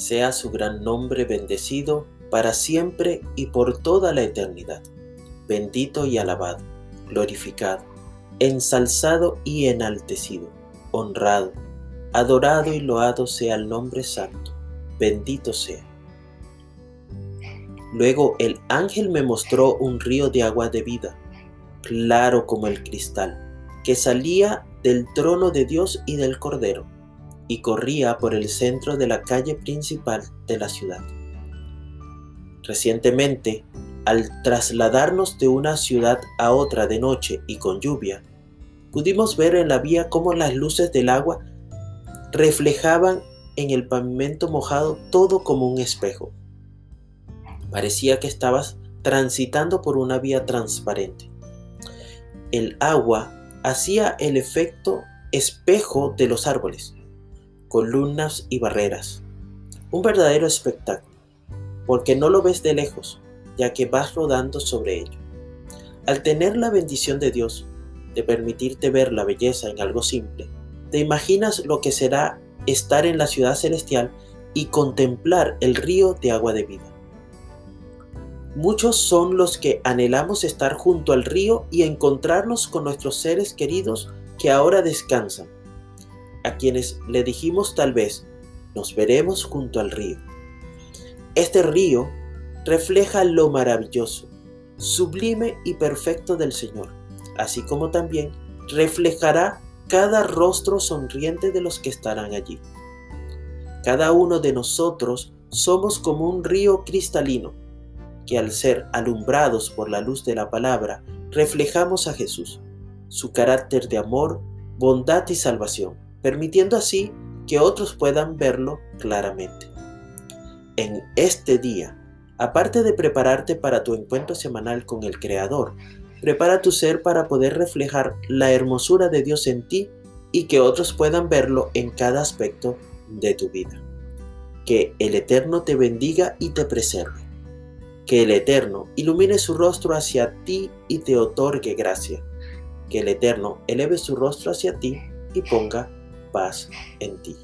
Sea su gran nombre bendecido para siempre y por toda la eternidad. Bendito y alabado, glorificado, ensalzado y enaltecido, honrado, adorado y loado sea el nombre santo. Bendito sea. Luego el ángel me mostró un río de agua de vida, claro como el cristal, que salía del trono de Dios y del Cordero y corría por el centro de la calle principal de la ciudad. Recientemente, al trasladarnos de una ciudad a otra de noche y con lluvia, pudimos ver en la vía cómo las luces del agua reflejaban en el pavimento mojado todo como un espejo. Parecía que estabas transitando por una vía transparente. El agua hacía el efecto espejo de los árboles columnas y barreras. Un verdadero espectáculo, porque no lo ves de lejos, ya que vas rodando sobre ello. Al tener la bendición de Dios, de permitirte ver la belleza en algo simple, te imaginas lo que será estar en la ciudad celestial y contemplar el río de agua de vida. Muchos son los que anhelamos estar junto al río y encontrarnos con nuestros seres queridos que ahora descansan a quienes le dijimos tal vez, nos veremos junto al río. Este río refleja lo maravilloso, sublime y perfecto del Señor, así como también reflejará cada rostro sonriente de los que estarán allí. Cada uno de nosotros somos como un río cristalino, que al ser alumbrados por la luz de la palabra, reflejamos a Jesús, su carácter de amor, bondad y salvación permitiendo así que otros puedan verlo claramente. En este día, aparte de prepararte para tu encuentro semanal con el Creador, prepara tu ser para poder reflejar la hermosura de Dios en ti y que otros puedan verlo en cada aspecto de tu vida. Que el Eterno te bendiga y te preserve. Que el Eterno ilumine su rostro hacia ti y te otorgue gracia. Que el Eterno eleve su rostro hacia ti y ponga paz en ti.